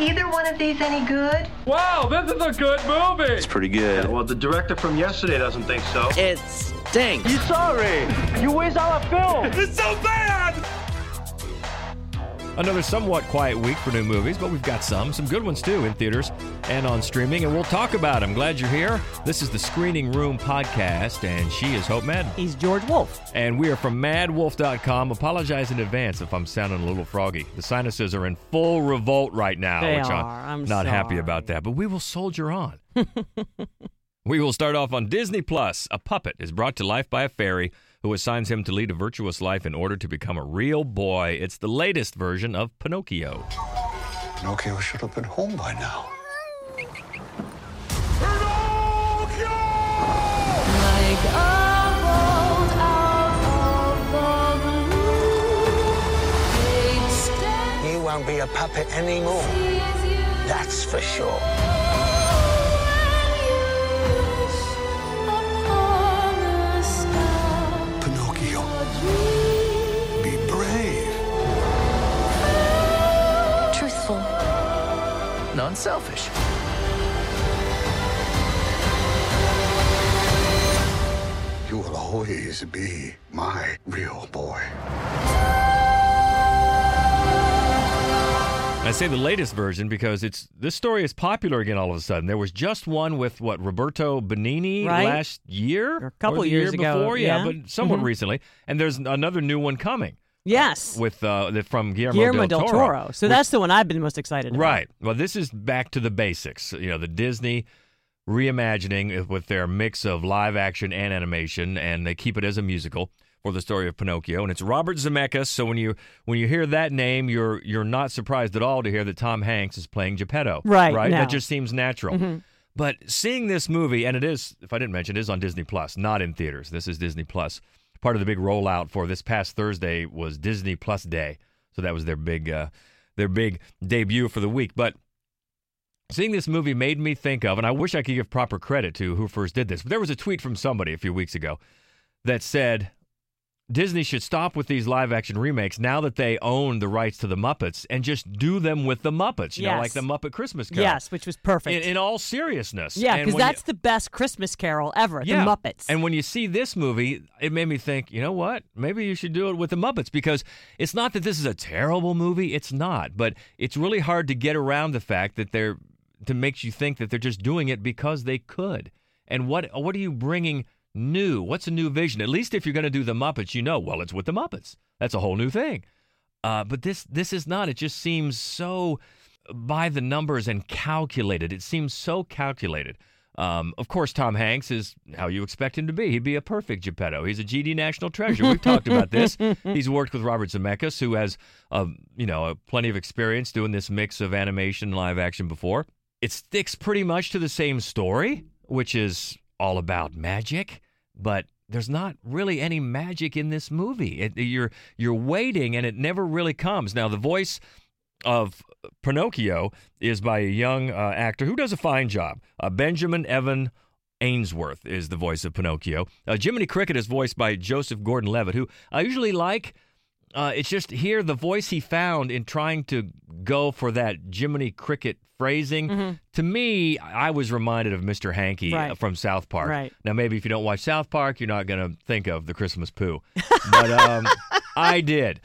either one of these any good? Wow, this is a good movie. It's pretty good. Well, the director from yesterday doesn't think so. It stinks. You sorry? You waste our film. It's so bad. Another somewhat quiet week for new movies, but we've got some, some good ones too in theaters and on streaming, and we'll talk about them. Glad you're here. This is the Screening Room Podcast, and she is Hope Madden. He's George Wolf. And we are from maddwolf.com. Apologize in advance if I'm sounding a little froggy. The sinuses are in full revolt right now, They which are. I'm, I'm not happy about that, but we will soldier on. we will start off on Disney Plus. A puppet is brought to life by a fairy who assigns him to lead a virtuous life in order to become a real boy. It's the latest version of Pinocchio. Pinocchio should have been home by now. Like a bolt out of the blue, fate You won't be a puppet anymore. That's for sure. Non-selfish. You will always be my real boy. I say the latest version because it's this story is popular again all of a sudden. There was just one with what Roberto Benigni Right. last year, Or a couple the years year ago, before, yeah, yeah. but somewhat Mhm. recently. And there's another new one coming Yes. with uh, the- from Guillermo, Guillermo del Toro. So which- that's the one I've been most excited about. right. Well, this is back to the basics. You know, the Disney reimagining with their mix of live action and animation, and they keep it as a musical for the story of Pinocchio. And it's Robert Zemeckis. So when you when you hear that name, you're you're not surprised at all to hear that Tom Hanks is playing Geppetto. Right, Right. That just seems natural. But seeing this movie, and it is, if I didn't mention, it is on Disney Plus, not in theaters. This is Disney Plus. Part of the big rollout for this past Thursday was Disney Plus Day, so that was their big, uh, their big debut for the week. But seeing this movie made me think of, and I wish I could give proper credit to who first did this. But there was a tweet from somebody a few weeks ago that said Disney should stop with these live action remakes now that they own the rights to the Muppets and just do them with the Muppets. You know, like the Muppet Christmas Carol. Yes, which was perfect. In, in all seriousness. yeah, because when you- that's the best Christmas Carol ever. yeah. The Muppets. And when you see this movie, it made me think, you know what? Maybe you should do it with the Muppets because it's not that this is a terrible movie. It's not. But it's really hard to get around the fact that they're, to make you think that they're just doing it because they could. And what what are you bringing new? What's a new vision? At least if you're going to do the Muppets, you know, well, it's with the Muppets. That's a whole new thing. Uh, but this this is not. It just seems so by the numbers and calculated. It seems so calculated. Um, of course, Tom Hanks is how you expect him to be. He'd be a perfect Geppetto. He's a GD national treasure. We've talked about this. He's worked with Robert Zemeckis, who has, uh, you know, uh, plenty of experience doing this mix of animation and live action before. It sticks pretty much to the same story, which is all about magic, but there's not really any magic in this movie. It, you're you're waiting, and it never really comes. Now, the voice of Pinocchio is by a young uh, actor who does a fine job. Uh, Benjamin Evan Ainsworth is the voice of Pinocchio. Uh, Jiminy Cricket is voiced by Joseph Gordon-Levitt, who I usually like. Uh, it's just here the voice he found in trying to go for that Jiminy Cricket phrasing. To me, I was reminded of Mr. Hanky Right. uh, from South Park. Right. Now, maybe if you don't watch South Park, you're not going to think of the Christmas poo, but um, I did.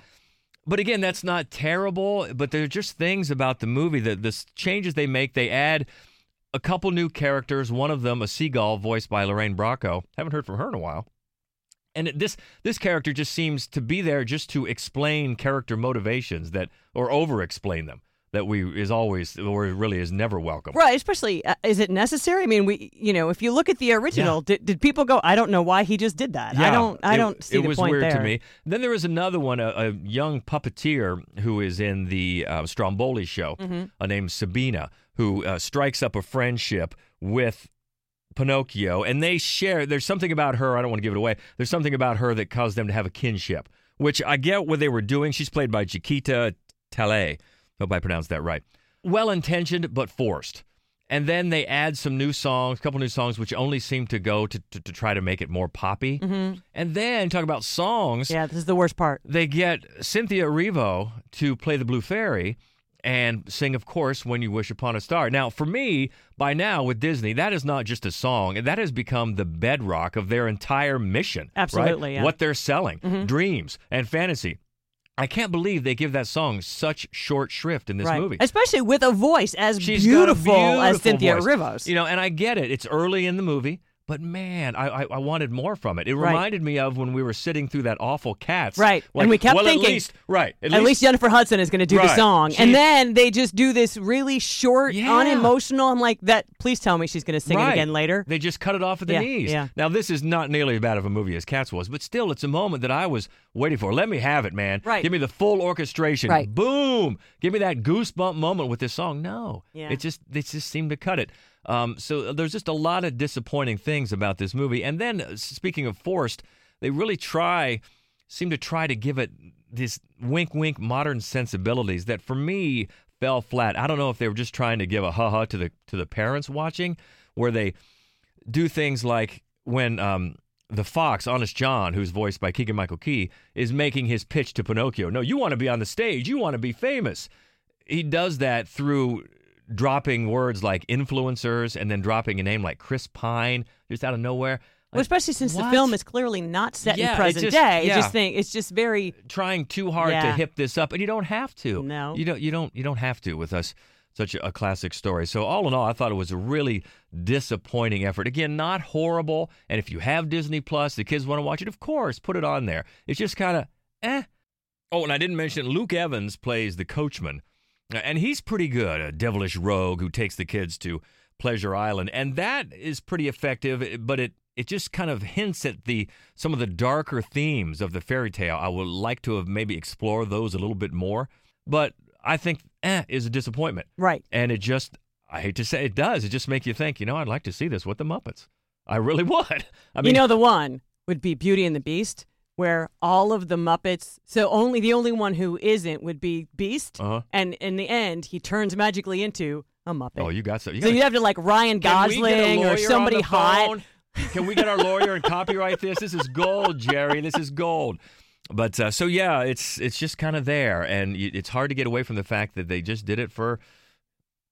But again, that's not terrible. But there are just things about the movie that the changes they make. They add a couple new characters. One of them, a seagull, voiced by Lorraine Bracco. Haven't heard from her in a while. And this this character just seems to be there just to explain character motivations that, or over-explain them. That we is always, or really is never welcome. Right, especially uh, is it necessary? I mean, we, you know, if you look at the original, did, did people go? I don't know why he just did that. I don't, I it- don't see it the was point weird there. to me. Then there was another one, a, a young puppeteer who is in the uh, Stromboli show, Mm-hmm. uh, named Sabina, who uh, strikes up a friendship with Pinocchio, and they share. There's something about her. I don't want to give it away. There's something about her that caused them to have a kinship, which I get what they were doing. She's played by Chiquita Tale. Hope I pronounced that right. Well intentioned, but forced. And then they add some new songs, a couple new songs, which only seem to go to, to, to try to make it more poppy. And then talk about songs. Mm-hmm. Yeah, this is the worst part. They get Cynthia Erivo to play the Blue Fairy, and sing, of course, When You Wish Upon a Star. Now, for me, by now with Disney, that is not just a song. That has become the bedrock of their entire mission. right? Absolutely, yeah. What they're selling mm-hmm. dreams and fantasy. I can't believe they give that song such short shrift in this right. movie. Especially with a voice as a beautiful, as Cynthia voice. You know, and I get it. It's early in the movie, but man, I I, I wanted more from it. It Right. reminded me of when we were sitting through that awful Cats. Right. Like, And we kept well, thinking- at least right. At, At least Jennifer Hudson is going to do the song, She- and then they just do this really short, Yeah. unemotional. I'm like, that. Please tell me she's going to sing right. it again later. They just cut it off at the Yeah, knees. yeah. Now this is not nearly as bad of a movie as Cats was, but still, it's a moment that I was waiting for. Let me have it, man. Right. Give me the full orchestration. Right. Boom. Give me that goosebump moment with this song. No. Yeah. It just they just seemed to cut it. Um, so there's just a lot of disappointing things about this movie. And then uh, speaking of forced, they really try seem to try to give it this wink wink modern sensibilities that for me fell flat. I don't know if they were just trying to give a ha ha to the to the parents watching where they do things like when um, the fox, Honest John, who's voiced by Keegan Michael Key, is making his pitch to Pinocchio. No, you want to be on the stage. You want to be famous. He does that through dropping words like influencers and then dropping a name like Chris Pine just out of nowhere. Well, especially since the film is clearly not set Yeah, in present just- day. Yeah. just think it's just very trying too hard to hip this up, and you don't have to. No. you don't. You don't. You don't have to with us. Such a, a classic story. So all in all, I thought it was a really disappointing effort. Again, not horrible. And if you have Disney Plus, the kids want to watch it. Of course, put it on there. It's just kind of eh. Oh, and I didn't mention Luke Evans plays the coachman, and he's pretty good. A devilish rogue who takes the kids to Pleasure Island, and that is pretty effective. But it it just kind of hints at the some of the darker themes of the fairy tale. I would like to have maybe explored those a little bit more, but I think eh is a disappointment. right. And it just I hate to say it does. It just make you think. You know, I'd like to see this with the Muppets. I really would. I mean, you know, the one would be Beauty and the Beast, where all of the Muppets. So only the only one who isn't would be Beast, Uh-huh. and in the end, he turns magically into a Muppet. oh, you got so. You so gotta- you have to like Ryan Can we get a Gosling or somebody hot. Can we get our lawyer and copyright this? This is gold, Jerry. This is gold. But uh, so yeah, it's it's just kind of there, and it's hard to get away from the fact that they just did it for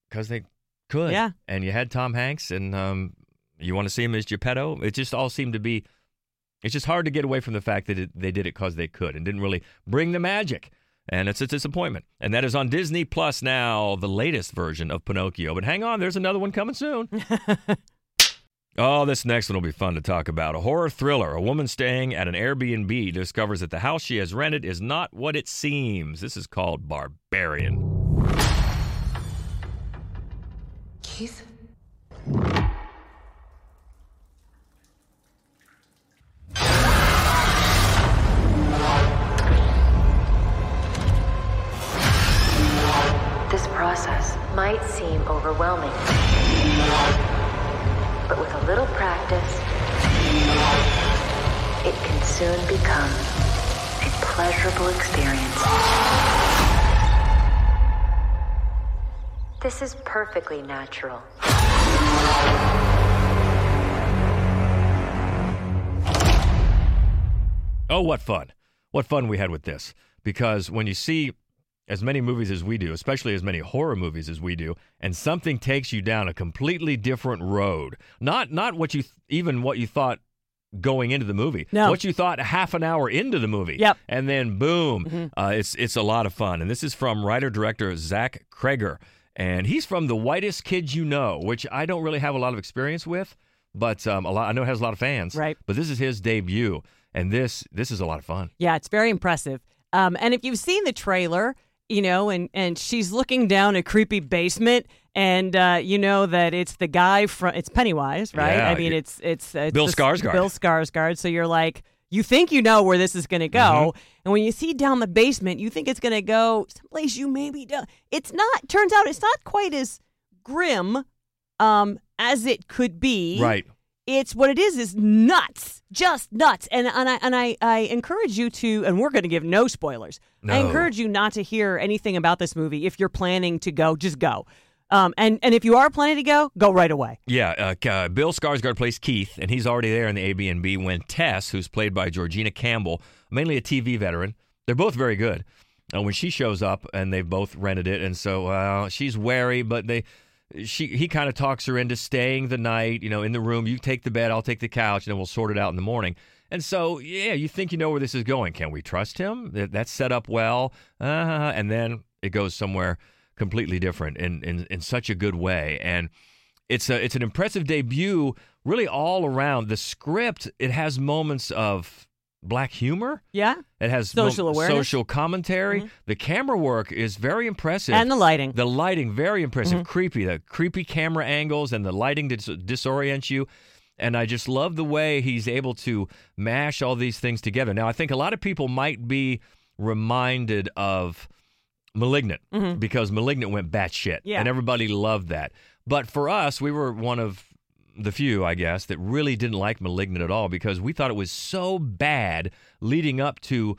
because they could. Yeah. And you had Tom Hanks, and um, you want to see him as Geppetto. It just all seemed to be. It's just hard to get away from the fact that it, they did it because they could and didn't really bring the magic. And it's a disappointment. And that is on Disney Plus now, the latest version of Pinocchio. But hang on, there's another one coming soon. Oh, this next one will be fun to talk about. A horror thriller. A woman staying at an Airbnb discovers that the house she has rented is not what it seems. This is called Barbarian. Keith? Process might seem overwhelming, but with a little practice, it can soon become a pleasurable experience. This is perfectly natural. Oh, what fun. What fun we had with this. Because when you see as many movies as we do, especially as many horror movies as we do, and something takes you down a completely different road, not not what you th- even what you thought going into the movie, No. what you thought half an hour into the movie, Yep. and then boom, uh, it's it's a lot of fun. And this is from writer director Zach Cregger, and he's from The Whitest Kids You Know, which I don't really have a lot of experience with, but um, a lot I know it has a lot of fans, Right. But this is his debut, and this this is a lot of fun. Yeah, it's very impressive. Um, and if you've seen the trailer, you know, and and she's looking down a creepy basement, and uh, you know that it's the guy from it's Pennywise, right? Yeah, I mean, it's it's, it's Bill Skarsgård. Bill Skarsgård. So you're like, you think you know where this is going to go, Mm-hmm. and when you see down the basement, you think it's going to go someplace you maybe don't. It's not. Turns out it's not quite as grim um, as it could be. Right. It's what it is is nuts, just nuts. And and I and I, I encourage you to, and we're going to give no spoilers. I encourage you not to hear anything about this movie. If you're planning to go, just go. Um, and and if you are planning to go, go right away. Yeah, uh, uh, Bill Skarsgård plays Keith, and he's already there in the Airbnb when Tess, who's played by Georgina Campbell, mainly a TV veteran, they're both very good. uh, when she shows up and they've both rented it, and so uh, she's wary, but they. She he kind of talks her into staying the night, you know, in the room. You take the bed, I'll take the couch, and then we'll sort it out in the morning. And so, yeah, you think you know where this is going. Can we trust him? That- That's set up well, uh, and then it goes somewhere completely different in, in in such a good way. And it's a it's an impressive debut, really all around. The script it has moments of black humor. Yeah. It has Social awareness. Mm-hmm. social commentary. The camera work is very impressive, And the lighting. The lighting very impressive, Mhm. creepy. The creepy camera angles and the lighting dis- disorients you. And I just love the way he's able to mash all these things together. Now, I think a lot of people might be reminded of Malignant Mhm. because Malignant went batshit, Yeah. and everybody loved that. But for us, we were one of the few, I guess, that really didn't like Malignant at all because we thought it was so bad leading up to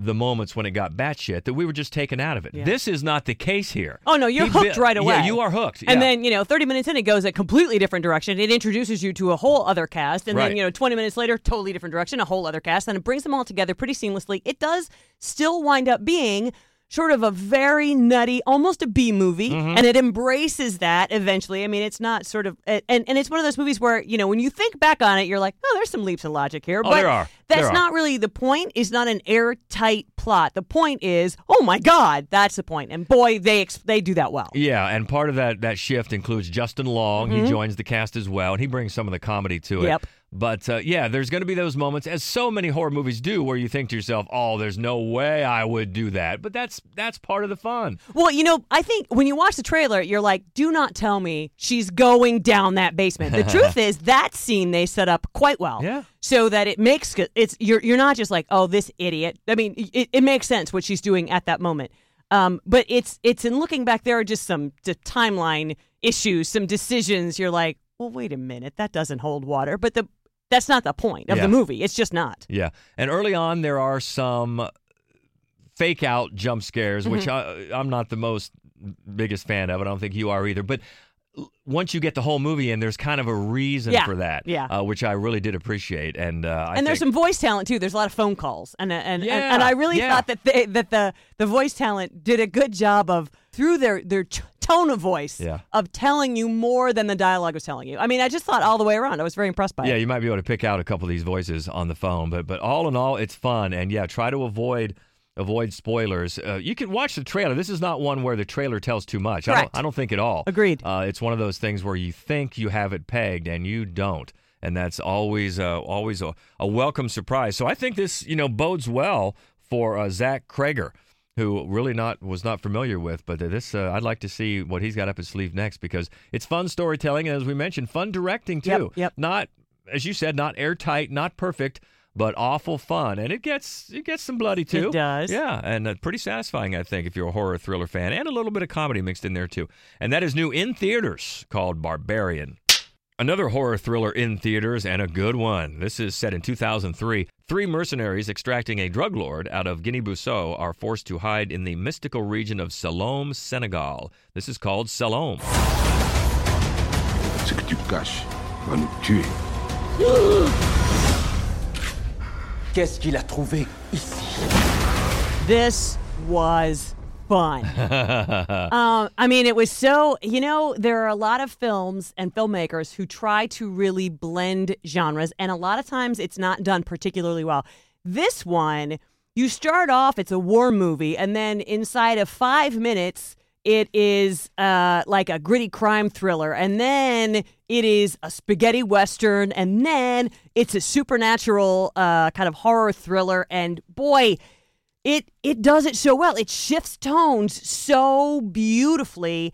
the moments when it got batshit that we were just taken out of it. Yeah. This is not the case here. Oh no, you're He hooked bi- right away. Yeah, you are hooked. And yeah. then, you know, 30 minutes in, it goes a completely different direction. It introduces you to a whole other cast. And Right. then, you know, 20 minutes later, totally different direction, a whole other cast. And it brings them all together pretty seamlessly. It does still wind up being sort of a very nutty, almost a B movie. Mm-hmm. And it embraces that eventually. I mean, it's not sort of, and, and it's one of those movies where, you know, when you think back on it, you're like, oh, there's some leaps of logic here. Oh, but there are. That's There are. not really the point. Is not an airtight plot. The point is, oh my God, that's the point. And boy, they ex- they do that well. Yeah, and part of that that shift includes Justin Long. He joins the cast as well, and he brings some of the comedy to it. Mm-hmm. Yep. But uh, yeah, there's going to be those moments, as so many horror movies do, where you think to yourself, "Oh, there's no way I would do that." But that's that's part of the fun. Well, you know, I think when you watch the trailer, you're like, do not tell me she's going down that basement. The truth is, that scene they set up quite well. Yeah. So that it makes it's you're you're not just like, oh, this idiot. I mean, it, it makes sense what she's doing at that moment. Um, but it's it's in looking back, there are just some d- timeline issues, some decisions. You're like, well, wait a minute, that doesn't hold water. But the that's not the point of Yeah. the movie. It's just not. Yeah, and early on there are some fake out jump scares, which Mm-hmm. I, I'm not the most biggest fan of. I don't think you are either. But once you get the whole movie in, there's kind of a reason Yeah, for that. yeah. uh, which I really did appreciate. And uh, I and there's think- some voice talent too. There's a lot of phone calls, and and and, Yeah, and I really yeah. thought that they, that the the voice talent did a good job of through their their tone of voice Yeah. of telling you more than the dialogue was telling you. I mean, I just thought all the way around. I was very impressed by Yeah, it. Yeah, you might be able to pick out a couple of these voices on the phone, but but all in all, it's fun, and yeah, try to avoid avoid spoilers. Uh, you can watch the trailer. This is not one where the trailer tells too much. I don't, I don't think at all. Agreed. Uh, it's one of those things where you think you have it pegged and you don't, and that's always uh, always a, a welcome surprise. So I think this you know bodes well for uh, Zach Cregger. Who really not was not familiar with, but this uh, I'd like to see what he's got up his sleeve next because it's fun storytelling and as we mentioned, fun directing too. Yep, yep. Not as you said, not airtight, not perfect, but awful fun, and it gets it gets some bloody too. It does. Yeah, and uh, pretty satisfying, I think, if you're a horror thriller fan, and a little bit of comedy mixed in there too. And that is new in theaters called Barbarian. Another horror thriller in theaters and a good one. This is set in 2003. Three mercenaries extracting a drug lord out of Guinea Bissau are forced to hide in the mystical region of Saloum, Senegal. This is called Saloum. Ce que tu caches va nous tuer. Qu'est-ce qu'il a trouvé ici This was fun. um, I mean, it was so, you know, there are a lot of films and filmmakers who try to really blend genres, and a lot of times it's not done particularly well. This one, you start off, it's a war movie, and then inside of five minutes, it is uh, like a gritty crime thriller, and then it is a spaghetti western, and then it's a supernatural uh, kind of horror thriller. And boy, it it does it so well. It shifts tones so beautifully,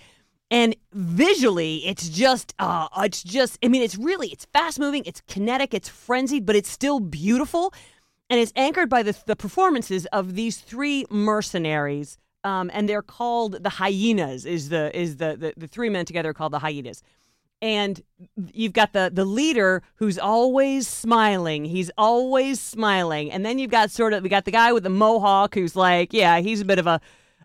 and visually, it's just uh, it's just. I mean, it's really it's fast moving, it's kinetic, it's frenzied, but it's still beautiful, and it's anchored by the the performances of these three mercenaries. Um, and they're called the hyenas. Is the is the, the the three men together called the hyenas? And you've got the the leader who's always smiling he's always smiling and then you've got sort of we got the guy with the mohawk who's like yeah he's a bit of a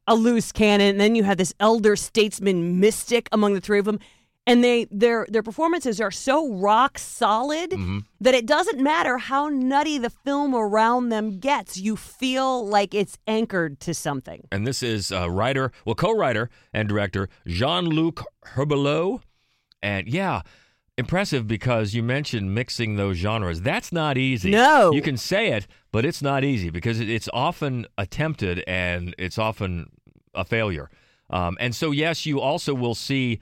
a loose cannon and then you have this elder statesman mystic among the three of them and they their their performances are so rock solid Mm-hmm. that it doesn't matter how nutty the film around them gets. You feel like it's anchored to something. And this is uh, writer, well, co-writer and director Jean-Luc Herbulot. And yeah, impressive because you mentioned mixing those genres. That's not easy. No. You can say it, but it's not easy because it's often attempted and it's often a failure. Um, and so, yes, you also will see,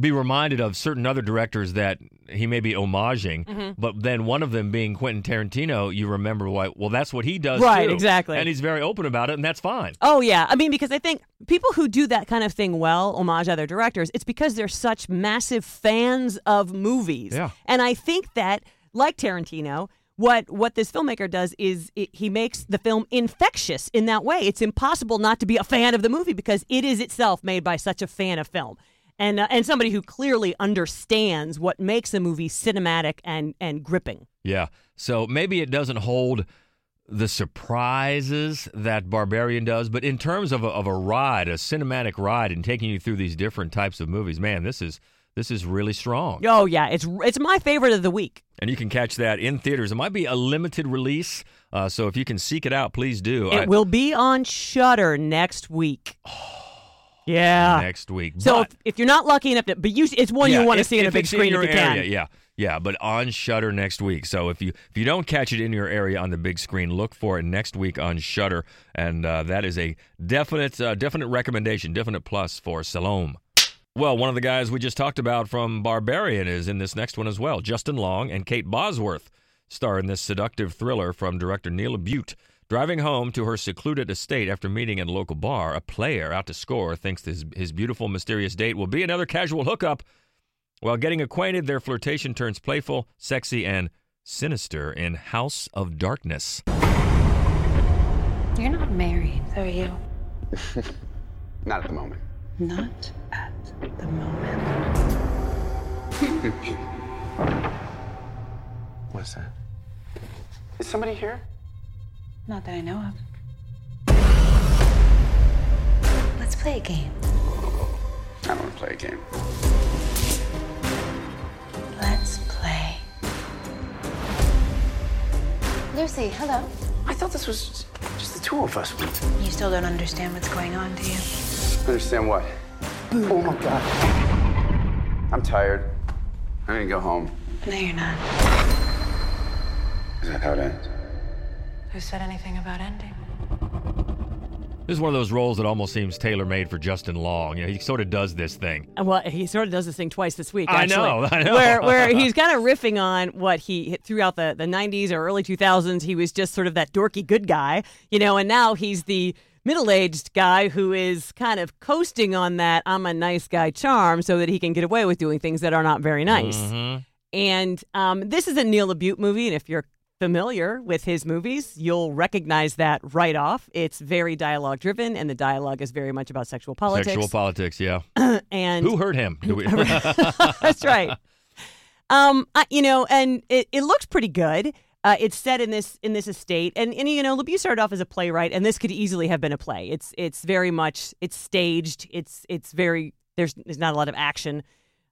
be reminded of certain other directors that he may be homaging, Mm-hmm. but then one of them being Quentin Tarantino, you remember why? Well, that's what he does, Right, too. exactly. and he's very open about it, and that's fine. Oh yeah, I mean because I think people who do that kind of thing well, homage other directors, it's because they're such massive fans of movies. Yeah. And I think that like Tarantino, what what this filmmaker does is it, he makes the film infectious in that way. It's impossible not to be a fan of the movie because it is itself made by such a fan of film. And, uh, and somebody who clearly understands what makes a movie cinematic and, and gripping. Yeah. So maybe it doesn't hold the surprises that Barbarian does, but in terms of a, of a ride, a cinematic ride, and taking you through these different types of movies, man, this is this is really strong. Oh yeah, it's it's my favorite of the week. And you can catch that in theaters. It might be a limited release, uh, so if you can seek it out, please do. It I- will be on Shudder next week. Yeah. next week. So But- if, if you're not lucky enough to, but you, it's one Yeah, you want to see on a big screen if you can. area, yeah, yeah, but on Shudder next week. So if you if you don't catch it in your area on the big screen, look for it next week on Shudder, and uh, that is a definite uh, definite recommendation, definite plus for Saloum. Well, one of the guys we just talked about from Barbarian is in this next one as well. Justin Long and Kate Bosworth star in this seductive thriller from director Neil LaBute. Driving home to her secluded estate after meeting at a local bar, a player out to score thinks his, his beautiful, mysterious date will be another casual hookup. While getting acquainted, their flirtation turns playful, sexy, and sinister in House of Darkness. You're not married, are you? Not at the moment. Not at the moment. What's that? Is somebody here? Not that I know of. Let's play a game. I don't want to play a game. Let's play. Lucy, hello. I thought this was just the two of us. You still don't understand what's going on, do you? Understand what? Oh my god. I'm tired. I'm gonna go home. No, you're not. Is that how it ends? Who said anything about ending? This is one of those roles that almost seems tailor made for Justin Long. You know, he sort of does this thing. And Well, he sort of does this thing twice this week. I know, I know. Where where he's kind of riffing on what he throughout the the '90s or early 2000s. He was just sort of that dorky good guy, you know, and now he's the middle-aged guy who is kind of coasting on that I'm a nice guy charm, so that he can get away with doing things that are not very nice. Mhm. And um, this is a Neil LaBute movie, and if you're familiar with his movies, you'll recognize that right off. It's very dialogue driven, and the dialogue is very much about sexual politics. Sexual politics, yeah. and Who hurt him? That's right. Um, I, you know, and it, it looks pretty good. Uh, it's set in this in this estate, and and you know, LaBute started off as a playwright, and this could easily have been a play. It's it's very much it's staged. It's it's very there's there's not a lot of action.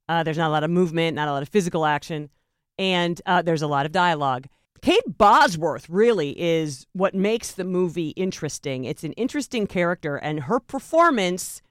Uh, there's not a lot of movement, not a lot of physical action, and uh, there's a lot of dialogue. Kate Bosworth really is what makes the movie interesting. It's an interesting character, and her performance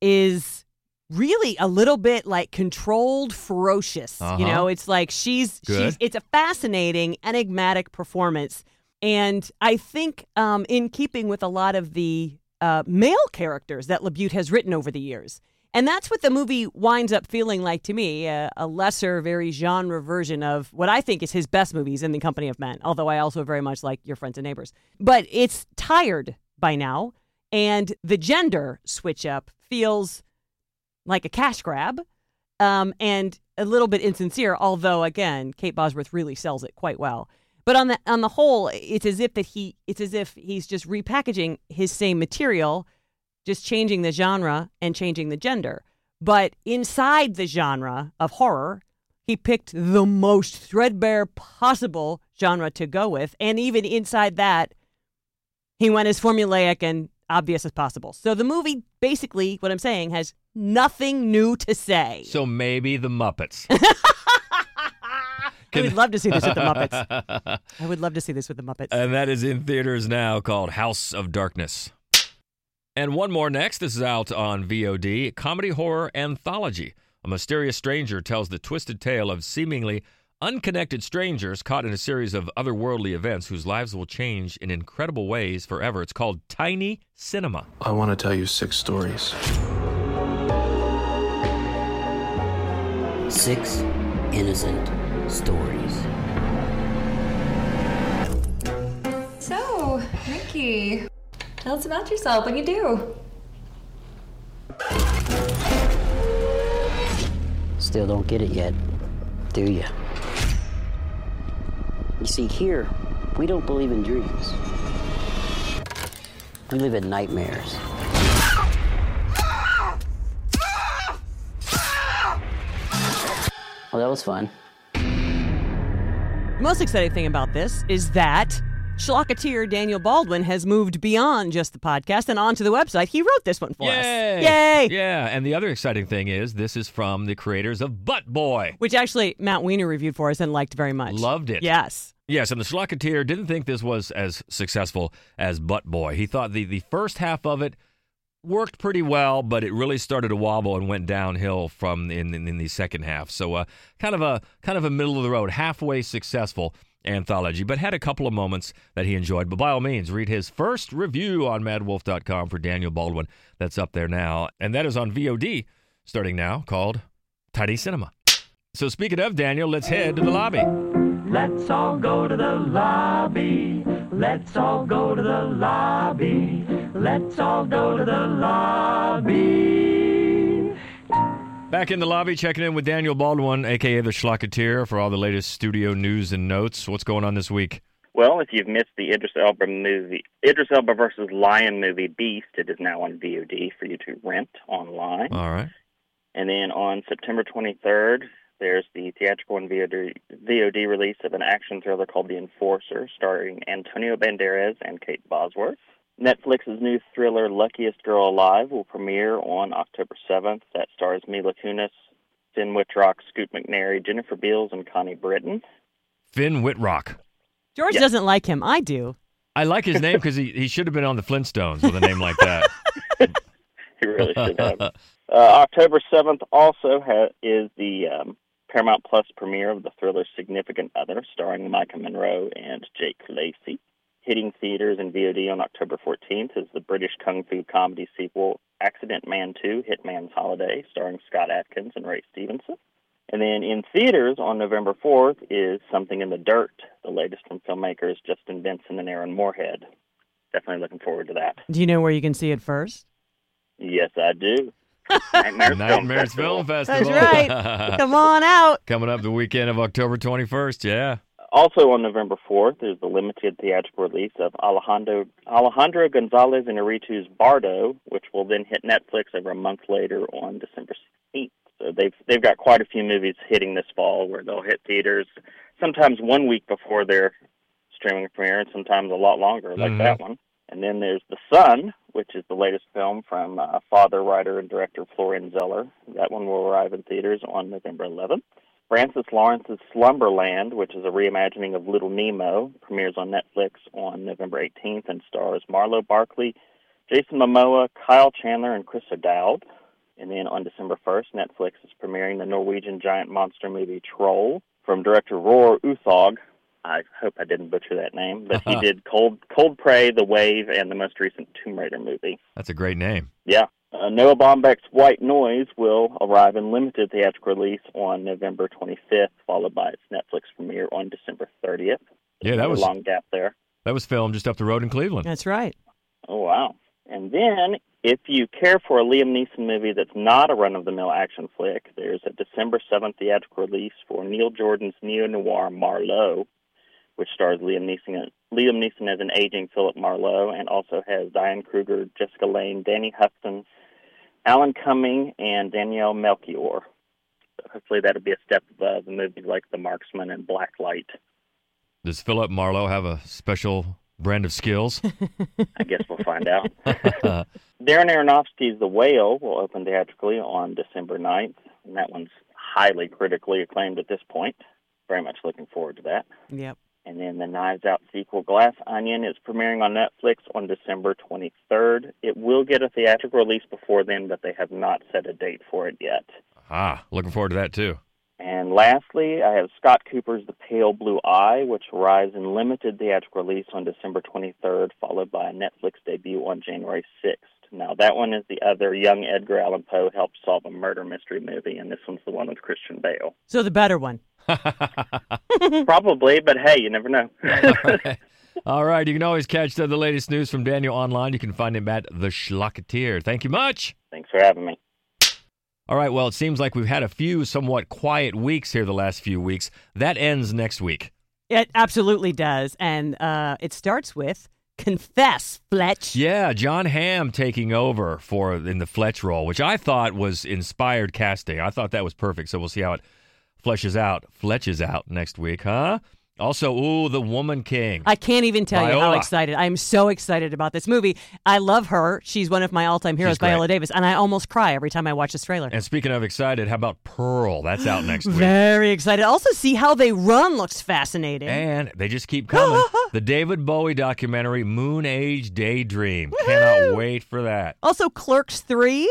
is really a little bit like controlled ferocious you Uh-huh. know it's like she's Good. she's it's a fascinating enigmatic performance and i think um, in keeping with a lot of the uh, male characters that labute has written over the years and that's what the movie winds up feeling like to me a, a lesser very genre version of what i think is his best movies in the company of men although i also very much like your friends and neighbors but it's tired by now and the gender switch up feels like a cash grab um, and a little bit insincere. Although, again, Kate Bosworth really sells it quite well. But on the on the whole, it's as if that he it's as if he's just repackaging his same material, just changing the genre and changing the gender. But inside the genre of horror, he picked the most threadbare possible genre to go with, and even inside that, he went as formulaic and obvious as possible. So the movie, basically, what I'm saying, has nothing new to say. So maybe the Muppets. I would love to see this with the Muppets. I would love to see this with the Muppets. and that is in theaters now called House of Darkness. And one more next. This is out on VOD. Comedy horror anthology. A mysterious stranger tells the twisted tale of seemingly unconnected strangers caught in a series of otherworldly events whose lives will change in incredible ways forever. It's called Tiny Cinema. I want to tell you six stories. Six innocent stories. So, Ricky, tell us about yourself. What do you do? Still don't get it yet, do you? You see, here, we don't believe in dreams. We live in nightmares. Well, that was fun. The most exciting thing about this is that Schlocketeer Daniel Baldwin has moved beyond just the podcast and onto the website. He wrote this one for us. Yay! Yay! Yeah, and the other exciting thing is this is from the creators of Butt Boy. Which actually Matt Weiner reviewed for us and liked very much. Loved it. Yes. Yes, and the Schlocketeer didn't think this was as successful as Butt Boy. He thought the, the first half of it worked pretty well, but it really started to wobble and went downhill from in, in, in the second half. So uh, kind of a kind of a middle of the road, halfway successful anthology, but had a couple of moments that he enjoyed. But by all means, read his first review on maddwolf.com for Daniel Baldwin. That's up there now, and that is on VOD starting now, called Tiny Cinema. So speaking of Daniel, let's head to the lobby. Let's all go to the lobby. Let's all go to the lobby. Let's all go to the lobby. Back in the lobby, checking in with Daniel Baldwin, aka the Schlocketeer, for all the latest studio news and notes. What's going on this week? Well, if you've missed the Idris Elba movie, Idris Elba versus Lion movie Beast, it is now on VOD for you to rent online. All right. And then on September 23rd, there's the theatrical and VOD, VOD release of an action thriller called The Enforcer, starring Antonio Banderas and Kate Bosworth. Netflix's new thriller Luckiest Girl Alive will premiere on October 7th. That stars Mila Kunis, Finn Wittrock, Scoot McNairy, Jennifer Beals, and Connie Britton. Finn Wittrock. George Yeah. doesn't like him. I do. I like his name because he, he should have been on the Flintstones with a name like that. He really should have. Uh, October 7th also ha- is the um, Paramount Plus premiere of the thriller Significant Other, starring Maika Monroe and Jake Lacy. Hitting theaters and VOD on October 14th is the British kung fu comedy sequel Accident Man 2 Hitman's Holiday, starring Scott Adkins and Ray Stevenson. And then in theaters on November 4th is Something in the Dirt, the latest from filmmakers Justin Benson and Aaron Moorhead. Definitely looking forward to that. Do you know where you can see it first? Yes, I do. Nightmares, Film Festival. Film Festival. That's right. Come on out. Coming up the weekend of October 21st. Yeah. Also on November 4th is the limited theatrical release of Alejandro, Alejandro Gonzalez Inarritu's Bardo, which will then hit Netflix over a month later on December 16th. So they've they've got quite a few movies hitting this fall where they'll hit theaters sometimes one week before their streaming premiere, and sometimes a lot longer, like Mhm. that one. And then there's The Sun, which is the latest film from uh, father, writer, and director Florian Zeller. That one will arrive in theaters on November 11th. Francis Lawrence's Slumberland, which is a reimagining of Little Nemo, premieres on Netflix on November 18th and stars Marlow Barkley, Jason Momoa, Kyle Chandler, and Chris O'Dowd. And then on December 1st, Netflix is premiering the Norwegian giant monster movie Troll from director Roar Uthaug. I hope I didn't butcher that name, but he did Cold Cold Prey, The Wave, and the most recent Tomb Raider movie. That's a great name. Yeah. Uh, Noah Baumbach's White Noise will arrive in limited theatrical release on November 25th, followed by its Netflix premiere on December 30th. Yeah, that was A was long gap there. that was filmed just up the road in Cleveland. That's right. Oh, wow. And then, if you care for a Liam Neeson movie that's not a run of the mill action flick, there's a December 7th theatrical release for Neil Jordan's neo noir Marlowe, which stars Liam Neeson, Liam Neeson as an aging Philip Marlowe and also has Diane Kruger, Jessica Lange, Danny Huston, Alan Cumming, and Daniela Melchior. So hopefully that'll be a step above uh, the movies like The Marksman and Blacklight. Does Philip Marlowe have a special Brand of skills. I guess we'll find out. Darren Aronofsky's The Whale will open theatrically on December 9th, and that one's highly critically acclaimed at this point. Very much looking forward to that. Yep. And then the Knives Out sequel, Glass Onion, is premiering on Netflix on December 23rd. It will get a theatrical release before then, but they have not set a date for it yet. ah, looking forward to that too. And lastly, I have Scott Cooper's The Pale Blue Eye, which arrives in limited theatrical release on December 23rd, followed by a Netflix debut on January 6th. Now, that one is the other young Edgar Allan Poe helps solve a murder mystery movie, and this one's the one with Christian Bale. So the better one. Probably, but hey, you never know. All right, you can always catch the, the latest news from Daniel online. You can find him at The Schlocketeer. Thank you much. Thanks for having me. All right, well, it seems like we've had a few somewhat quiet weeks here the last few weeks. That ends next week. It absolutely does. And uh, it starts with Confess, Fletch. Yeah, Jon Hamm taking over for in the Fletch role, which I thought was inspired casting. I thought that was perfect. So we'll see how it fleshes out, fletches out next week, huh? Also, ooh, The Woman King. I can't even tell you how excited. I'm so excited about this movie. I love her. She's one of my all time heroes. Viola Davis, and I almost cry every time I watch this trailer. And speaking of excited, how about Pearl? That's out next week. Very excited. Also, see how they run looks fascinating. And they just keep coming. the David Bowie documentary, Moon Age Daydream. Cannot wait for that. Also, Clerks 3.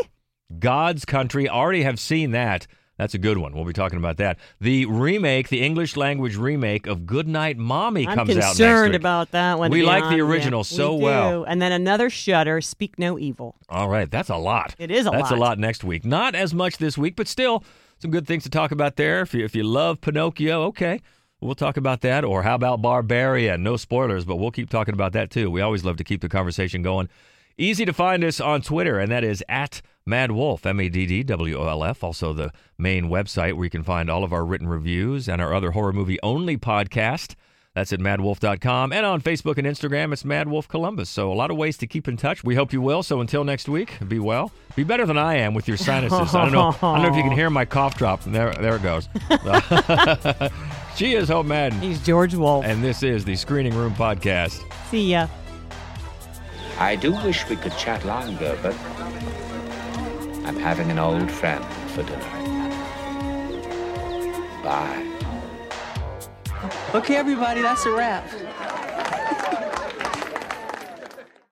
God's Country. Already have seen that. That's a good one. We'll be talking about that. The remake, the English language remake of Goodnight Mommy I'm comes out next concerned about that one. to We be like the honest. original so we do. well. And then another Shudder, Speak No Evil. All right, that's a lot. It is a lot. that's lot. a lot next week. Not as much this week, but still some good things to talk about there. If you if you love Pinocchio, okay. We'll talk about that. Or how about Barbarian? No spoilers, but we'll keep talking about that too. We always love to keep the conversation going. Easy to find us on Twitter, and that is at Mad Wolf, M A D D W O L F. Also, the main website where you can find all of our written reviews and our other horror movie only podcast. That's at maddwolf.com. And on Facebook and Instagram, it's Mad Wolf Columbus. So, a lot of ways to keep in touch. We hope you will. So, until next week, be well. Be better than I am with your sinuses. I don't know. I don't know if you can hear my cough drop. There, there it goes. she is Hope Madden. He's George Wolf. And this is the Screening Room Podcast. See ya. I do wish we could chat longer, but I'm having an old friend for dinner. Bye. Okay, everybody, that's a wrap.